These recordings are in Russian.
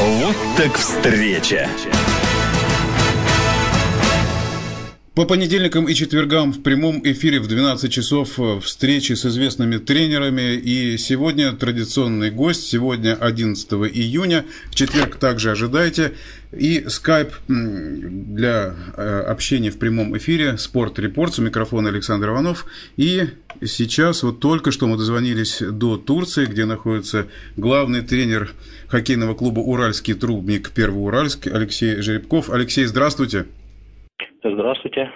Вот так встреча. По понедельникам и четвергам в прямом эфире в 12 часов э, встречи с известными тренерами. И сегодня традиционный гость, сегодня 11 июня, в четверг также ожидайте. И скайп для э, общения в прямом эфире «Спорт Репорт» у микрофона Александр Иванов. И сейчас вот только что мы дозвонились до Турции, где находится главный тренер хоккейного клуба «Уральский трубник» Первоуральск Алексей Жеребков. Алексей, здравствуйте. Здравствуйте.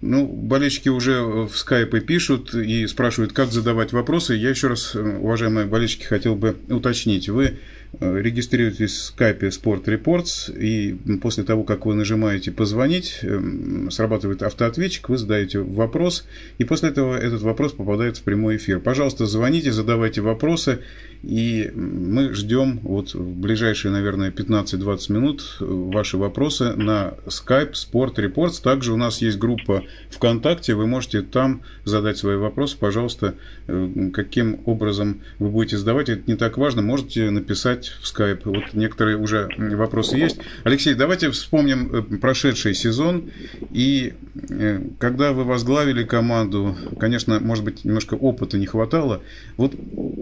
Ну, болельщики уже в скайпе пишут и спрашивают, как задавать вопросы. Я еще раз, уважаемые болельщики, хотел бы уточнить. Вы Э, регистрируйтесь в скайпе Sport Reports, и после того, как вы нажимаете «Позвонить», эм, срабатывает автоответчик, вы задаете вопрос, и после этого этот вопрос попадает в прямой эфир. Пожалуйста, звоните, задавайте вопросы, и мы ждем вот в ближайшие, наверное, 15-20 минут ваши вопросы на Skype Sport Reports. Также у нас есть группа ВКонтакте, вы можете там задать свои вопросы. Пожалуйста, э, каким образом вы будете задавать, это не так важно, можете написать в Skype. Вот некоторые уже вопросы есть. Алексей, давайте вспомним э, прошедший сезон. И э, когда вы возглавили команду, конечно, может быть, немножко опыта не хватало. Вот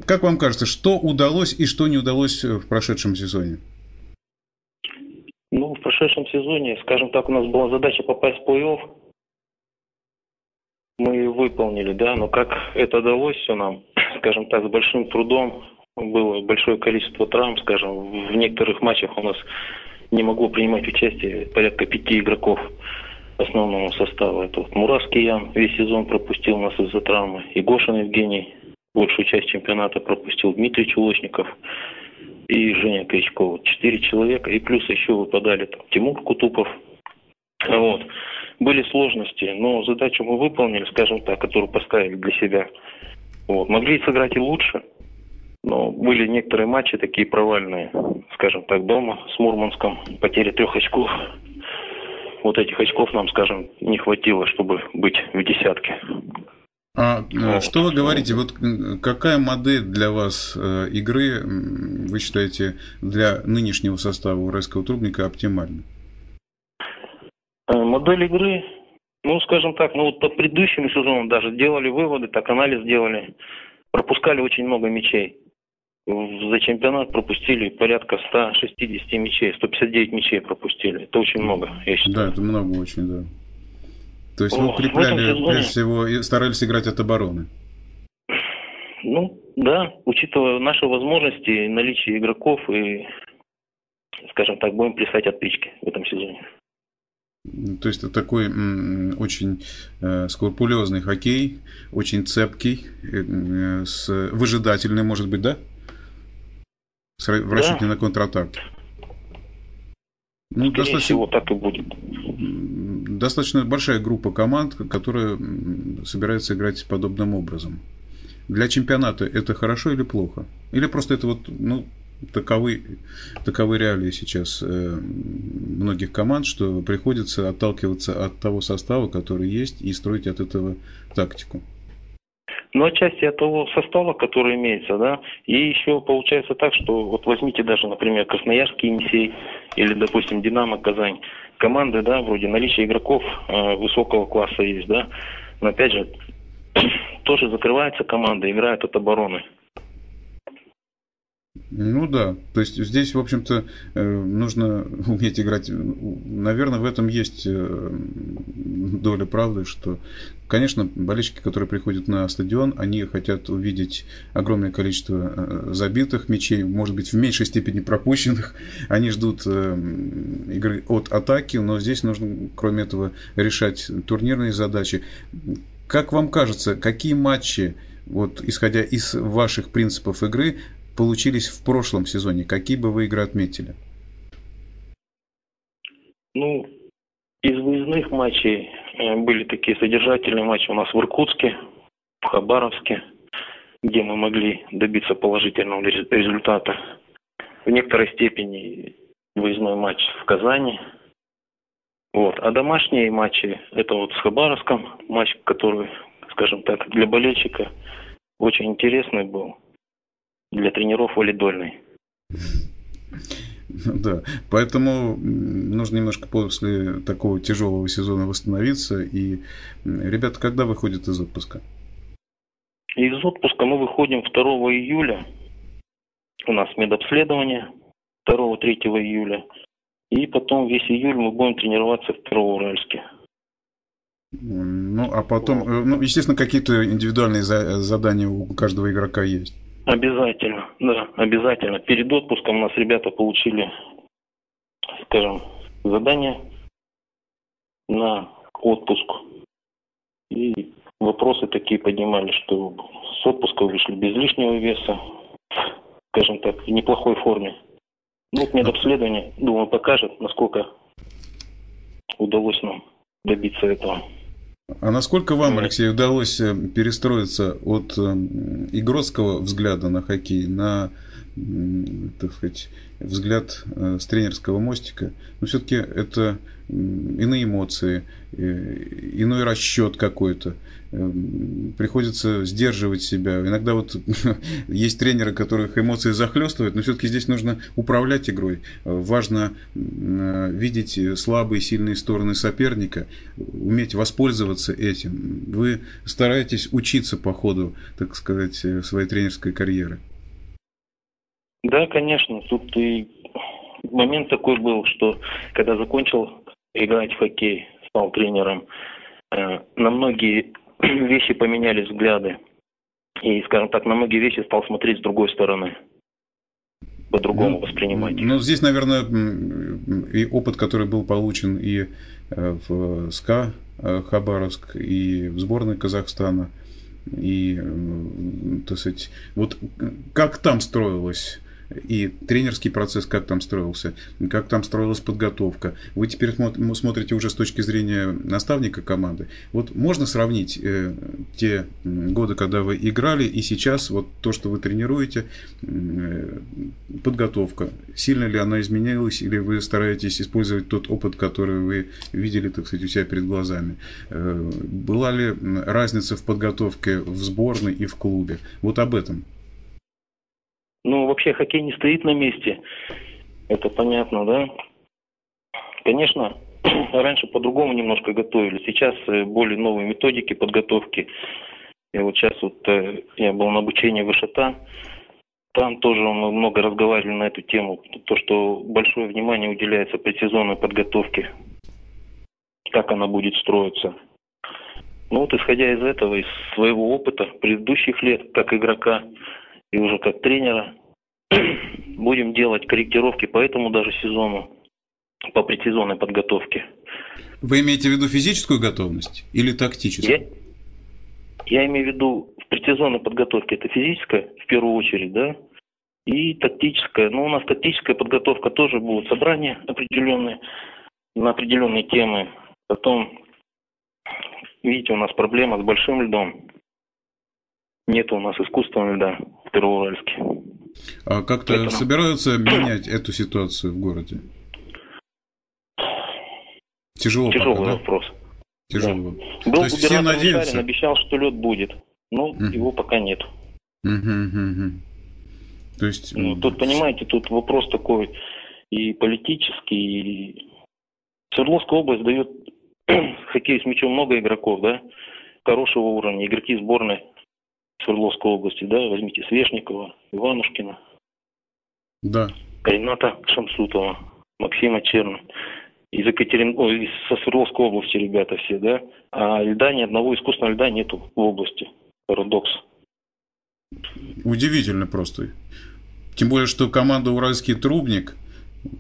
как вам кажется, что удалось и что не удалось в прошедшем сезоне? Ну, в прошедшем сезоне, скажем так, у нас была задача попасть в плей-офф. Мы выполнили, да, но как это удалось все нам, скажем так, с большим трудом, было большое количество травм, скажем, в некоторых матчах у нас не могло принимать участие порядка пяти игроков основного состава. Это вот Муравский Ян весь сезон пропустил нас из-за травмы. И Гошин Евгений большую часть чемпионата пропустил. Дмитрий Чулочников и Женя Кричков. Четыре человека. И плюс еще выпадали там, Тимур Кутупов. Вот. Были сложности, но задачу мы выполнили, скажем так, которую поставили для себя. Вот. Могли сыграть и лучше, но были некоторые матчи такие провальные, скажем так, дома с Мурманском, потеря трех очков. Вот этих очков нам, скажем, не хватило, чтобы быть в десятке. А э, что вы говорите, вот какая модель для вас э, игры, вы считаете, для нынешнего состава уральского трубника оптимальна? Э, модель игры, ну, скажем так, ну вот по предыдущему сезону даже делали выводы, так анализ делали, пропускали очень много мячей за чемпионат пропустили порядка 160 мячей, 159 мячей пропустили. Это очень много, я считаю. Да, это много очень, да. То есть О, вы укрепляли, сезоне... прежде всего, и старались играть от обороны. Ну, да, учитывая наши возможности, наличие игроков и, скажем так, будем плясать от пички в этом сезоне. То есть это такой очень э, скрупулезный хоккей, очень цепкий, э, с, выжидательный, может быть, да? В расчете да. на контратаку. Ну, достаточно, всего так и будет. Достаточно большая группа команд, которая собирается играть подобным образом. Для чемпионата это хорошо или плохо? Или просто это вот, ну, таковы, таковы реалии сейчас э, многих команд, что приходится отталкиваться от того состава, который есть, и строить от этого тактику. Ну, отчасти от того состава, который имеется, да. И еще получается так, что вот возьмите даже, например, Красноярский Енисей или, допустим, Динамо Казань. Команды, да, вроде наличия игроков э, высокого класса есть, да. Но опять же, тоже закрывается команда, играет от обороны. Ну да, то есть здесь, в общем-то, э, нужно уметь играть. Наверное, в этом есть э, доля правды, что, конечно, болельщики, которые приходят на стадион, они хотят увидеть огромное количество э, забитых мячей, может быть, в меньшей степени пропущенных. Они ждут игры от атаки, но здесь нужно, кроме этого, решать турнирные задачи. Как вам кажется, какие матчи, вот исходя из ваших принципов игры, получились в прошлом сезоне? Какие бы вы игры отметили? Ну, из выездных матчей э, были такие содержательные матчи у нас в Иркутске, в Хабаровске, где мы могли добиться положительного результата. В некоторой степени выездной матч в Казани. Вот. А домашние матчи, это вот с Хабаровском, матч, который, скажем так, для болельщика очень интересный был для тренеров валидольной. Да, поэтому нужно немножко после такого тяжелого сезона восстановиться. И ребята, когда выходят из отпуска? Из отпуска мы выходим 2 июля. У нас медобследование 2-3 июля. И потом весь июль мы будем тренироваться в Первоуральске. Ну, а потом, э, ну, естественно, какие-то индивидуальные задания у каждого игрока есть. Обязательно, да, обязательно. Перед отпуском у нас ребята получили, скажем, задание на отпуск. И вопросы такие поднимали, что с отпуска вышли без лишнего веса, скажем так, в неплохой форме. Ну, вот медобследование, думаю, покажет, насколько удалось нам добиться этого. А насколько вам, Алексей, удалось э, перестроиться от э, игротского взгляда на хоккей на, так сказать, взгляд э, с тренерского мостика? Но ну, все-таки это иные эмоции, иной расчет какой-то. Эм, приходится сдерживать себя. Иногда вот есть тренеры, которых эмоции захлестывают, но все-таки здесь нужно управлять игрой. Важно э, видеть слабые и сильные стороны соперника, уметь воспользоваться этим. Вы стараетесь учиться по ходу, так сказать, э, своей тренерской карьеры. Да, конечно. Тут и момент такой был, что когда закончил играть в хоккей, стал тренером, э, на многие вещи поменялись, взгляды. И, скажем так, на многие вещи стал смотреть с другой стороны. По-другому ну, воспринимать. Ну, здесь, наверное, и опыт, который был получен и э, в СКА э, Хабаровск, и в сборной Казахстана, и, так сказать, вот как там строилось и тренерский процесс, как там строился, как там строилась подготовка. Вы теперь смотрите уже с точки зрения наставника команды. Вот можно сравнить э, те годы, когда вы играли, и сейчас вот то, что вы тренируете, э, подготовка. Сильно ли она изменилась, или вы стараетесь использовать тот опыт, который вы видели, так сказать, у себя перед глазами? Э, была ли разница в подготовке в сборной и в клубе? Вот об этом. Ну, вообще хоккей не стоит на месте. Это понятно, да? Конечно, раньше по-другому немножко готовили. Сейчас э, более новые методики подготовки. И вот сейчас вот э, я был на обучении в ИШТА. Там тоже мы много разговаривали на эту тему. То, что большое внимание уделяется предсезонной подготовке. Как она будет строиться. Ну вот исходя из этого, из своего опыта предыдущих лет, как игрока, и уже как тренера будем делать корректировки по этому даже сезону, по предсезонной подготовке. Вы имеете в виду физическую готовность или тактическую? Я, я имею в виду в предсезонной подготовке это физическая в первую очередь, да, и тактическая. Ну, у нас тактическая подготовка тоже будут собрания определенные на определенные темы. Потом, видите, у нас проблема с большим льдом. Нет у нас искусственного льда Первоуральске. А как-то Поэтому... собираются менять эту ситуацию в городе? Тяжело Тяжелый пока, да? вопрос. Тяжело. Да. Был То есть все надеются... обещал, что лед будет, но угу. его пока нет. Угу, угу. То есть... Ну, тут, понимаете, тут вопрос такой и политический, и... Свердловская область дает хоккей с мячом много игроков, да, хорошего уровня, игроки сборной Свердловской области, да, возьмите Свешникова, Иванушкина. Да. Рената Шамсутова, Максима Черна. Из Екатерин... Ой, со Свердловской области ребята все, да. А льда ни одного искусственного льда нету в области. Парадокс. Удивительно просто. Тем более, что команда «Уральский трубник»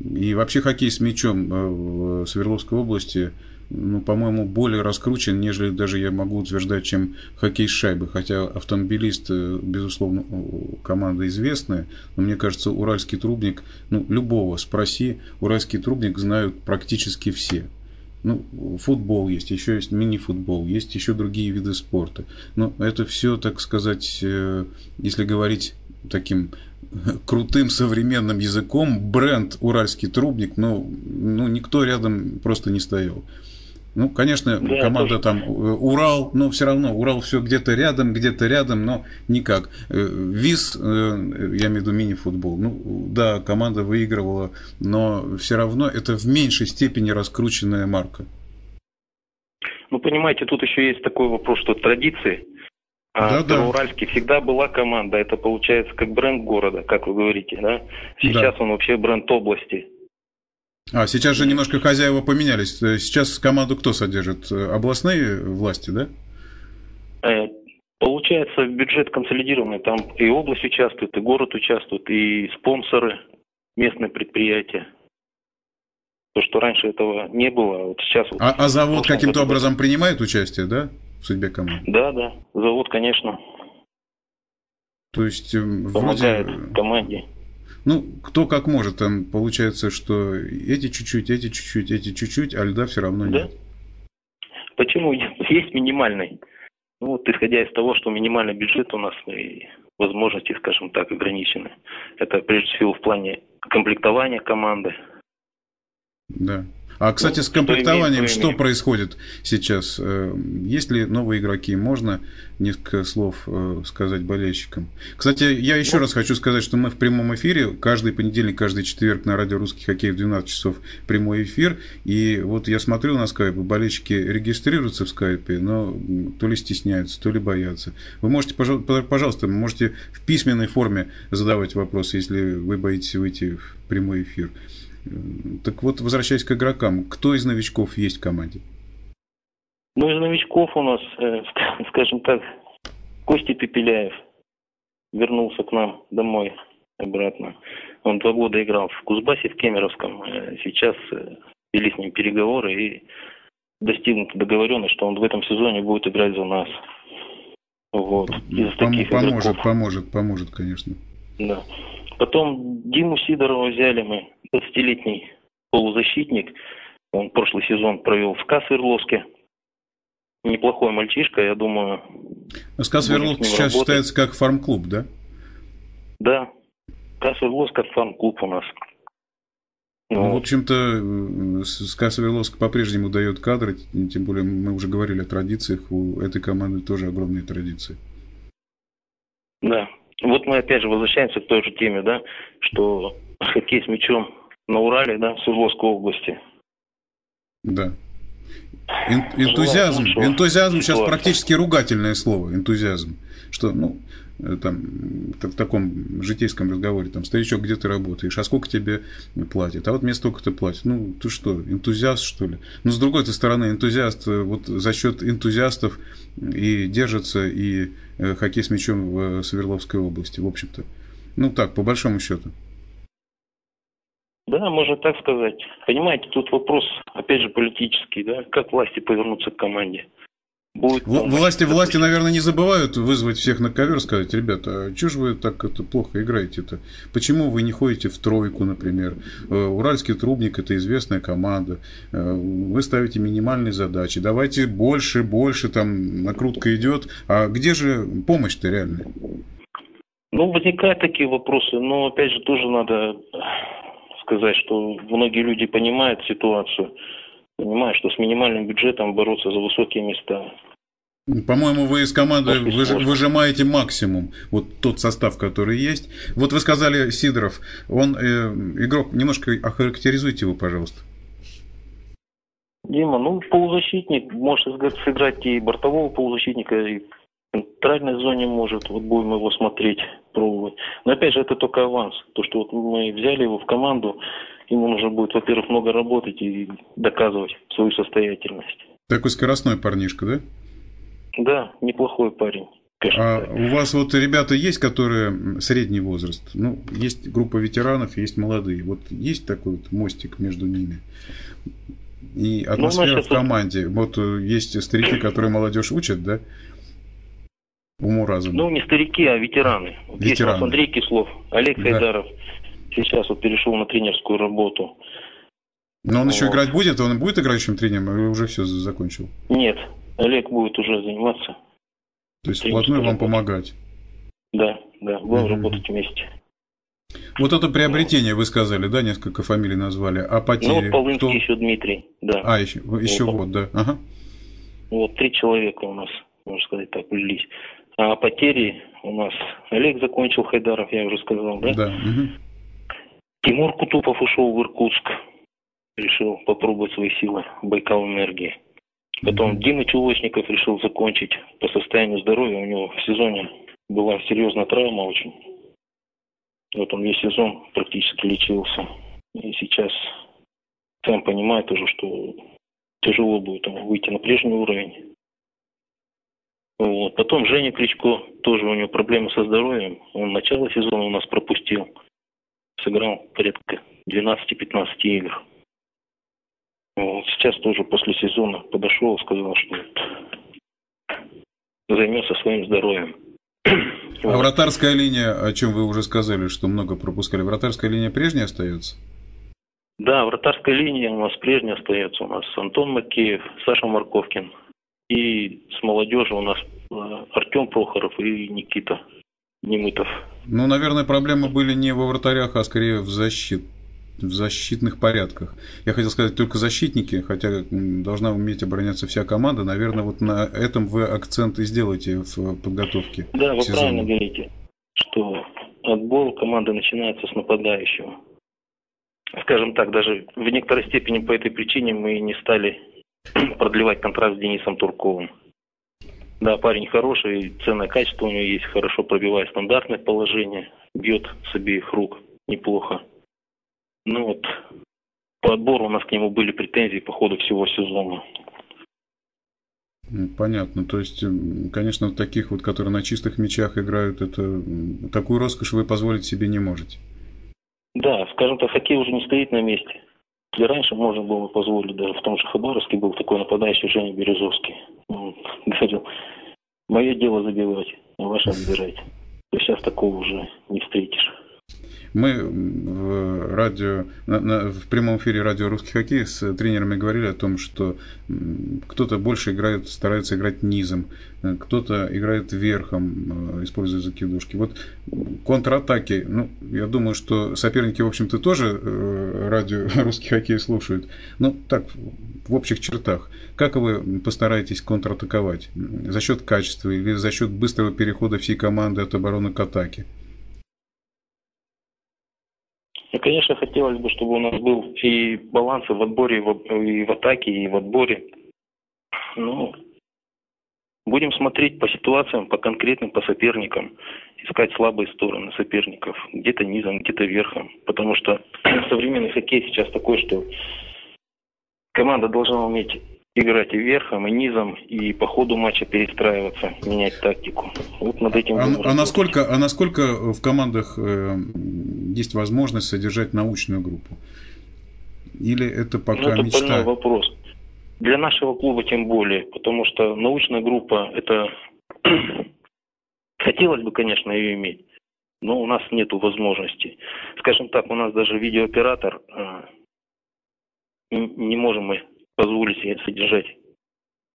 и вообще хоккей с мячом э, в Свердловской области – ну, по-моему, более раскручен, нежели даже я могу утверждать, чем хоккей с шайбой. Хотя автомобилист, э, безусловно, команда известная, но мне кажется, уральский трубник, ну, любого спроси, уральский трубник знают практически все. Ну, футбол есть, еще есть мини-футбол, есть еще другие виды спорта. Но это все, так сказать, э, если говорить таким крутым современным языком, бренд «Уральский трубник», ну, ну никто рядом просто не стоял. Ну, конечно, да, команда тоже... там э, Урал, но все равно Урал все где-то рядом, где-то рядом, но никак. Э, ВИЗ, я имею в виду мини-футбол, ну да, команда выигрывала, но все равно это в меньшей степени раскрученная марка. Ну, понимаете, тут еще есть такой вопрос, что традиции. А да, Уральский всегда была команда. Это получается как бренд города, как вы говорите, да? Сейчас да. он вообще бренд области. А, сейчас же немножко хозяева поменялись. Сейчас команду кто содержит? Областные власти, да? Э, получается, бюджет консолидированный. Там и область участвует, и город участвует, и спонсоры, местные предприятия. То, что раньше этого не было, а вот сейчас... А, а завод каким-то образом принимает участие, да, в судьбе команды? Да, да, завод, конечно. То есть... Э, Помогает вроде... команде. Ну, кто как может, там получается, что эти чуть-чуть, эти чуть-чуть, эти чуть-чуть, а льда все равно нет. Да? Почему? Есть минимальный. Ну, вот исходя из того, что минимальный бюджет у нас и возможности, скажем так, ограничены. Это прежде всего в плане комплектования команды, да. А, кстати, ну, с комплектованием что, что происходит сейчас? Э, есть ли новые игроки? Можно несколько слов э, сказать болельщикам? Кстати, я еще ну, раз хочу сказать, что мы в прямом эфире. Каждый понедельник, каждый четверг на радио «Русский хоккей» в 12 часов прямой эфир. И вот я смотрю на скайп, болельщики регистрируются в скайпе, но то ли стесняются, то ли боятся. Вы можете, пожалуйста, можете в письменной форме задавать вопросы, если вы боитесь выйти в прямой эфир. Так вот, возвращаясь к игрокам, кто из новичков есть в команде? Ну, из новичков у нас, э, скажем так, Костя Пепеляев вернулся к нам домой обратно. Он два года играл в Кузбассе, в Кемеровском. Э, сейчас э, вели с ним переговоры и достигнута договоренность, что он в этом сезоне будет играть за нас. Вот. Из Пом- таких поможет, игроков. поможет, поможет, конечно. Да. Потом Диму Сидорова взяли мы, 20-летний полузащитник. Он прошлый сезон провел в СКА Свердловске. Неплохой мальчишка, я думаю. СКА Свердловск сейчас работать. считается как фарм-клуб, да? Да. СКА Свердловск как фарм-клуб у нас. Ну, в общем-то, СКА Свердловск по-прежнему дает кадры, тем более мы уже говорили о традициях, у этой команды тоже огромные традиции. Да, вот мы опять же возвращаемся к той же теме, да, что хоккей с мячом на Урале, да, в Свердловской области. Да. Эн, энтузиазм, энтузиазм сейчас практически ругательное слово, энтузиазм. Что, ну, э, там, в таком житейском разговоре, там, старичок, где ты работаешь, а сколько тебе платят? А вот мне столько-то платят. Ну, ты что, энтузиаст, что ли? Но с другой стороны, энтузиаст, э, вот за счет энтузиастов и держится и э, хоккей с мячом в Свердловской области, в общем-то. Ну, так, по большому счету. Да, можно так сказать. Понимаете, тут вопрос, опять же, политический, да, как власти повернутся к команде. Будет власти, власти, наверное, не забывают вызвать всех на ковер, сказать, ребята, а что же вы так это плохо играете-то? Почему вы не ходите в тройку, например? Э, Уральский трубник это известная команда. Э, вы ставите минимальные задачи. Давайте больше, больше, там накрутка идет. А где же помощь-то реальная? Ну, возникают такие вопросы, но опять же тоже надо сказать, что многие люди понимают ситуацию, понимают, что с минимальным бюджетом бороться за высокие места. По-моему, вы из команды выж, выжимаете максимум, вот тот состав, который есть. Вот вы сказали Сидоров, он э, игрок, немножко охарактеризуйте его, пожалуйста. Дима, ну, полузащитник, может сыграть и бортового полузащитника, и центральной зоне может, вот будем его смотреть, пробовать. Но опять же, это только аванс. То, что вот мы взяли его в команду, ему нужно будет, во-первых, много работать и доказывать свою состоятельность. Такой скоростной парнишка, да? Да, неплохой парень. А у вас вот ребята есть, которые средний возраст? Ну, есть группа ветеранов, есть молодые. Вот есть такой вот мостик между ними? И ну, атмосфера ну, в команде. Вот есть старики, которые молодежь учат, да? Уму разуму? Ну, не старики, а ветераны. Вот ветераны. Есть у нас Андрей Кислов, Олег да. Хайдаров. Сейчас вот перешел на тренерскую работу. Но он вот. еще играть будет? Он будет играющим тренером или уже все закончил? Нет, Олег будет уже заниматься. То есть вплотную вам помогать? Да, да, будем угу. работать вместе. Вот это приобретение вы сказали, да, несколько фамилий назвали, а потери? Ну, Полынский Кто? еще Дмитрий, да. А, еще, еще вот, да. Ага. Вот три человека у нас, можно сказать так, влились. А потери у нас Олег закончил Хайдаров, я уже сказал, да? Да. мгм. Тимур Кутупов ушел в Иркутск. Решил попробовать свои силы Байкал Энергии. Потом Дима Чулочников решил закончить по состоянию здоровья. У него в сезоне была серьезная травма очень. Вот он весь сезон практически лечился. И сейчас сам понимает уже, что тяжело будет ему выйти на прежний уровень. Вот. Потом Женя Кричко, тоже у него проблемы со здоровьем. Он начало сезона у нас пропустил. Сыграл порядка 12-15 игр. Вот. Сейчас тоже после сезона подошел, сказал, что вот займется своим здоровьем. А вратарская линия, о чем вы уже сказали, что много пропускали, вратарская линия прежняя остается? Да, вратарская линия у нас прежняя остается. У нас Антон Макеев, Саша Марковкин. И с молодежи у нас э, Артем Прохоров и Никита Немытов. Ну, наверное, проблемы были не во вратарях, а скорее в защит в защитных порядках. Я хотел сказать только защитники, хотя должна уметь обороняться вся команда. Наверное, вот на этом вы акцент и сделаете в подготовке Да, вы сезону. правильно говорите, что отбор команды начинается с нападающего. Скажем так, даже в некоторой степени по этой причине мы не стали продлевать контракт с Денисом Турковым. Да, парень хороший, ценное качество у него есть, хорошо пробивает стандартное положение, бьет с обеих рук неплохо. Ну вот, по отбору у нас к нему были претензии по ходу всего сезона. Ну, Понятно. То есть, конечно, таких вот, которые на чистых мячах играют, это такую роскошь вы позволить себе не можете. Да, скажем так, хоккей уже не стоит на месте. Если раньше можно было позволить, даже в том же Хабаровске был такой нападающий Женя Березовский. Он говорил, мое дело забивать, а ваше отбирать. То сейчас такого уже не встретишь. Мы в радио, на- на- в прямом эфире радио «Русский хоккей» с тренерами говорили о том, что кто-то больше играет, старается играть низом, э, кто-то играет верхом, э, используя закидушки. Вот контратаки, ну, я думаю, что соперники, в общем-то, тоже э, радио «Русский хоккей» слушают. Ну, так, в общих чертах. Как вы постараетесь контратаковать? За счет качества или за счет быстрого перехода всей команды от обороны к атаке? И, конечно, хотелось бы, чтобы у нас был и баланс и в отборе, и в, и в атаке, и в отборе. Ну, будем смотреть по ситуациям, по конкретным, по соперникам, искать слабые стороны соперников, где-то низом, где-то верхом. Потому что современный хоккей сейчас такой, что команда должна уметь играть и верхом, и низом, и по ходу матча перестраиваться, менять тактику. Вот над этим А, а насколько, а насколько в командах э, есть возможность содержать научную группу? Или это Ну, пока это мечта? больной вопрос. Для нашего клуба тем более, потому что научная группа это хотелось бы, конечно, ее иметь, но у нас нет возможности. Скажем так, у нас даже видеооператор э, не можем мы позволить себе содержать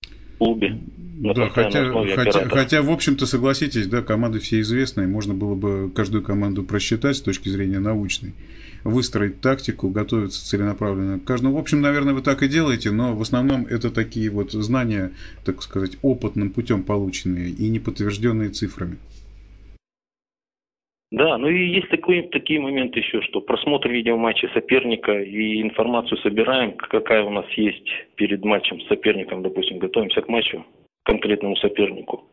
в клубе. Да, хотя, хотя, хотя, в общем-то, согласитесь, да, команды все известные, можно было бы каждую команду просчитать с точки зрения научной, выстроить тактику, готовиться целенаправленно к каждому. В общем, наверное, вы так и делаете, но в основном это такие вот знания, так сказать, опытным путем полученные и не подтвержденные цифрами. Да, ну и есть такой, такие моменты еще, что просмотр видеоматча соперника и информацию собираем, какая у нас есть перед матчем с соперником, допустим, готовимся к матчу конкретному сопернику.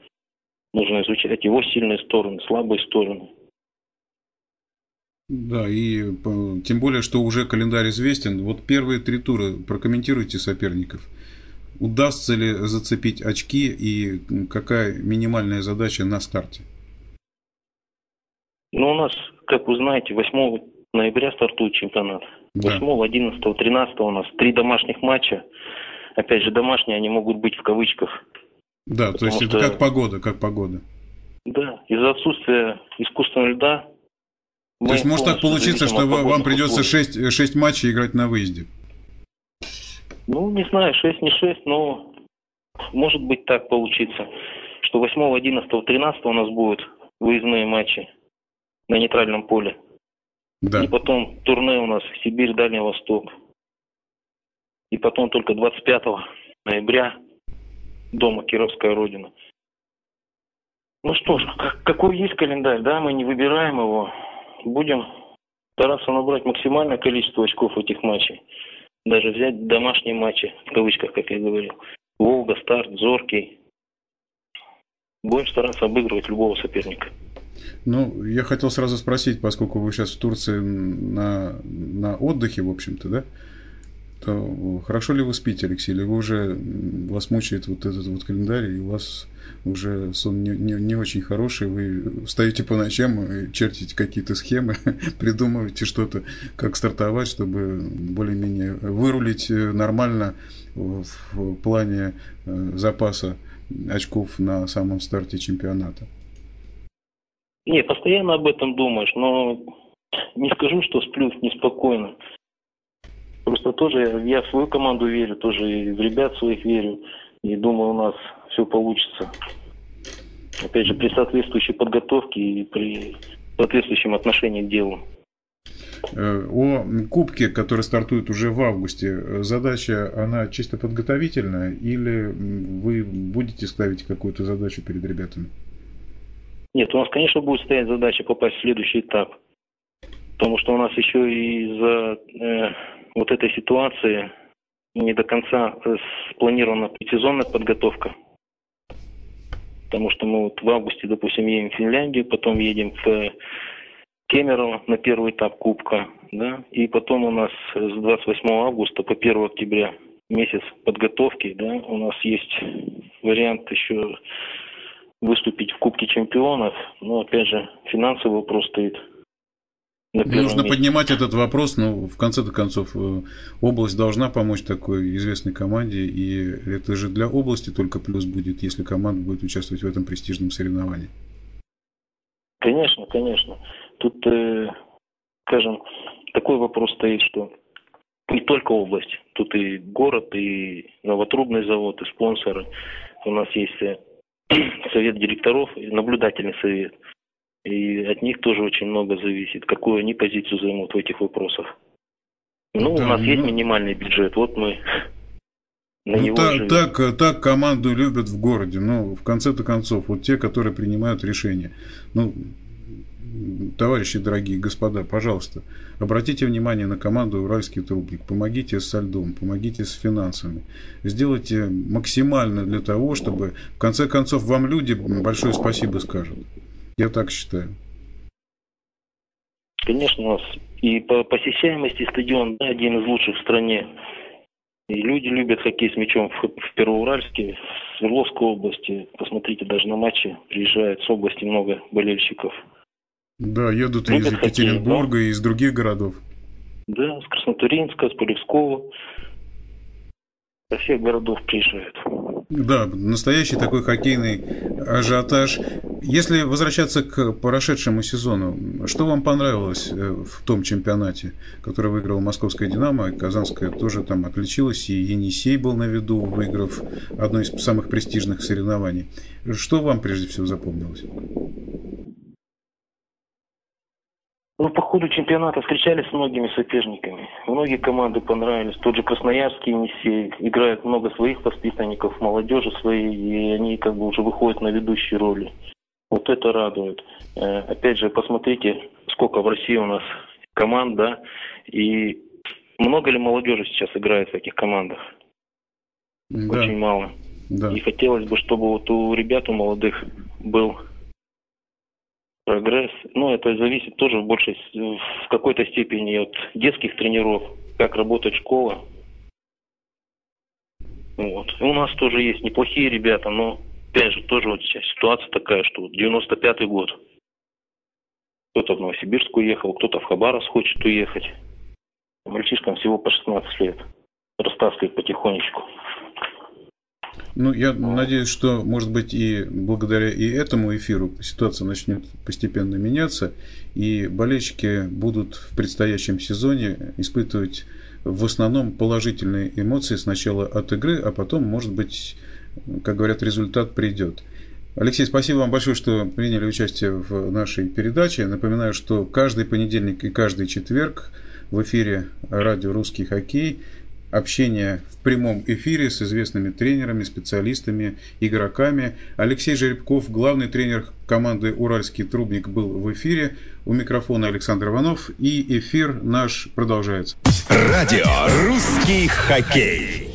Нужно изучать его сильные стороны, слабые стороны. Да, и тем более, что уже календарь известен. Вот первые три тура прокомментируйте соперников. Удастся ли зацепить очки и какая минимальная задача на старте? Ну, у нас, как вы знаете, 8 ноября стартует чемпионат. Да. 8, 11, 13 у нас три домашних матча. Опять же, домашние они могут быть в кавычках. Да, то есть это как погода, как погода. Да, из-за отсутствия искусственного льда. то есть может так получиться, что вам придется условий. 6, 6 матчей играть на выезде. Ну, не знаю, 6 не 6, но может быть так получится, что 8, 11, 13 у нас будут выездные матчи на нейтральном поле. Да. И потом турне у нас в Сибирь, Дальний Восток. И потом только 25 ноября дома Кировская Родина. Ну что ж, какой есть календарь, да, мы не выбираем его. Будем стараться набрать максимальное количество очков этих матчей. Даже взять домашние матчи, в кавычках, как я говорил. Волга, Старт, Зоркий. Будем стараться обыгрывать любого соперника. Ну, я хотел сразу спросить, поскольку вы сейчас в Турции на, на отдыхе, в общем-то, да? То хорошо ли вы спите, Алексей, или вы уже вас мучает вот этот вот календарь, и у вас уже сон не, не, не очень хороший, вы встаете по ночам чертите какие-то схемы, придумываете что-то, как стартовать, чтобы более-менее вырулить нормально в, в плане э, запаса очков на самом старте чемпионата. Не, постоянно об этом думаешь, но не скажу, что сплю неспокойно. Просто тоже я в свою команду верю, тоже и в ребят своих верю. И думаю, у нас все получится. Опять же, при соответствующей подготовке и при соответствующем отношении к делу. Э, о кубке, который стартует уже в августе, задача, она чисто подготовительная или вы будете ставить какую-то задачу перед ребятами? Нет, у нас, конечно, будет стоять задача попасть в следующий этап. Потому что у нас еще из-за э, вот этой ситуации не до конца спланирована сезонная подготовка. Потому что мы вот в августе, допустим, едем в Финляндию, потом едем в Кемерово на первый этап Кубка, да, и потом у нас с 28 августа по 1 октября месяц подготовки, да, у нас есть вариант еще выступить в Кубке чемпионов, но опять же финансовый вопрос стоит. Нужно месте. поднимать этот вопрос, но в конце-то концов э, область должна помочь такой известной команде, и это же для области только плюс будет, если команда будет участвовать в этом престижном соревновании. Конечно, конечно. Тут, э, скажем, такой вопрос стоит, что не только область, тут и город, и новотрубный завод, и спонсоры. У нас есть э, совет директоров, наблюдательный совет. И от них тоже очень много зависит, какую они позицию займут в этих вопросах. Ну, да, у нас ну... есть минимальный бюджет, вот мы на ну, него так, так, так команду любят в городе, но ну, в конце-то концов, вот те, которые принимают решения. Ну, товарищи дорогие господа, пожалуйста, обратите внимание на команду «Уральский трубник», помогите со льдом, помогите с финансами, сделайте максимально для того, чтобы, в конце концов, вам люди большое спасибо скажут. Я так считаю. Конечно, у нас и по посещаемости стадион да, один из лучших в стране. И люди любят хоккей с мячом в, в Первоуральске, в Свердловской области. Посмотрите, даже на матче приезжает с области много болельщиков. Да, едут и из Екатеринбурга, хоккей, да? и из других городов. Да, с Краснотуринска, с Полевского. Со всех городов приезжают. Да, настоящий такой хоккейный ажиотаж. Если возвращаться к прошедшему сезону, что вам понравилось э, в том чемпионате, который выиграл Московская «Динамо», и Казанская тоже там отличилась, и Енисей был на виду, выиграв одно из самых престижных соревнований. Что вам прежде всего запомнилось? Ну, по ходу чемпионата встречались с многими соперниками. Многие команды понравились. Тот же Красноярский Енисей. Играет много своих воспитанников, молодежи своей, и они как бы уже выходят на ведущие роли. Вот это радует. Э, опять же, посмотрите, сколько в России у нас команд, да, и много ли молодежи сейчас играет в этих командах? Да. Очень мало. Да. И хотелось бы, чтобы вот у ребят, у молодых был прогресс. Ну, это зависит тоже в большей, в какой-то степени от детских тренеров, как работает школа. Вот. У нас тоже есть неплохие ребята, но, опять же, тоже вот сейчас ситуация такая, что вот 95-й год. Кто-то в Новосибирск уехал, кто-то в Хабаровск хочет уехать. Мальчишкам всего по 16 лет. Растаскивают потихонечку. Ну, я надеюсь, что, может быть, и благодаря и этому эфиру ситуация начнет постепенно меняться, и болельщики будут в предстоящем сезоне испытывать в основном положительные эмоции сначала от игры, а потом, может быть, как говорят, результат придет. Алексей, спасибо вам большое, что приняли участие в нашей передаче. Напоминаю, что каждый понедельник и каждый четверг в эфире радио «Русский хоккей» общение в прямом эфире с известными тренерами, специалистами, игроками. Алексей Жеребков, главный тренер команды «Уральский трубник» был в эфире. У микрофона Александр Иванов. И эфир наш продолжается. Радио «Русский хоккей».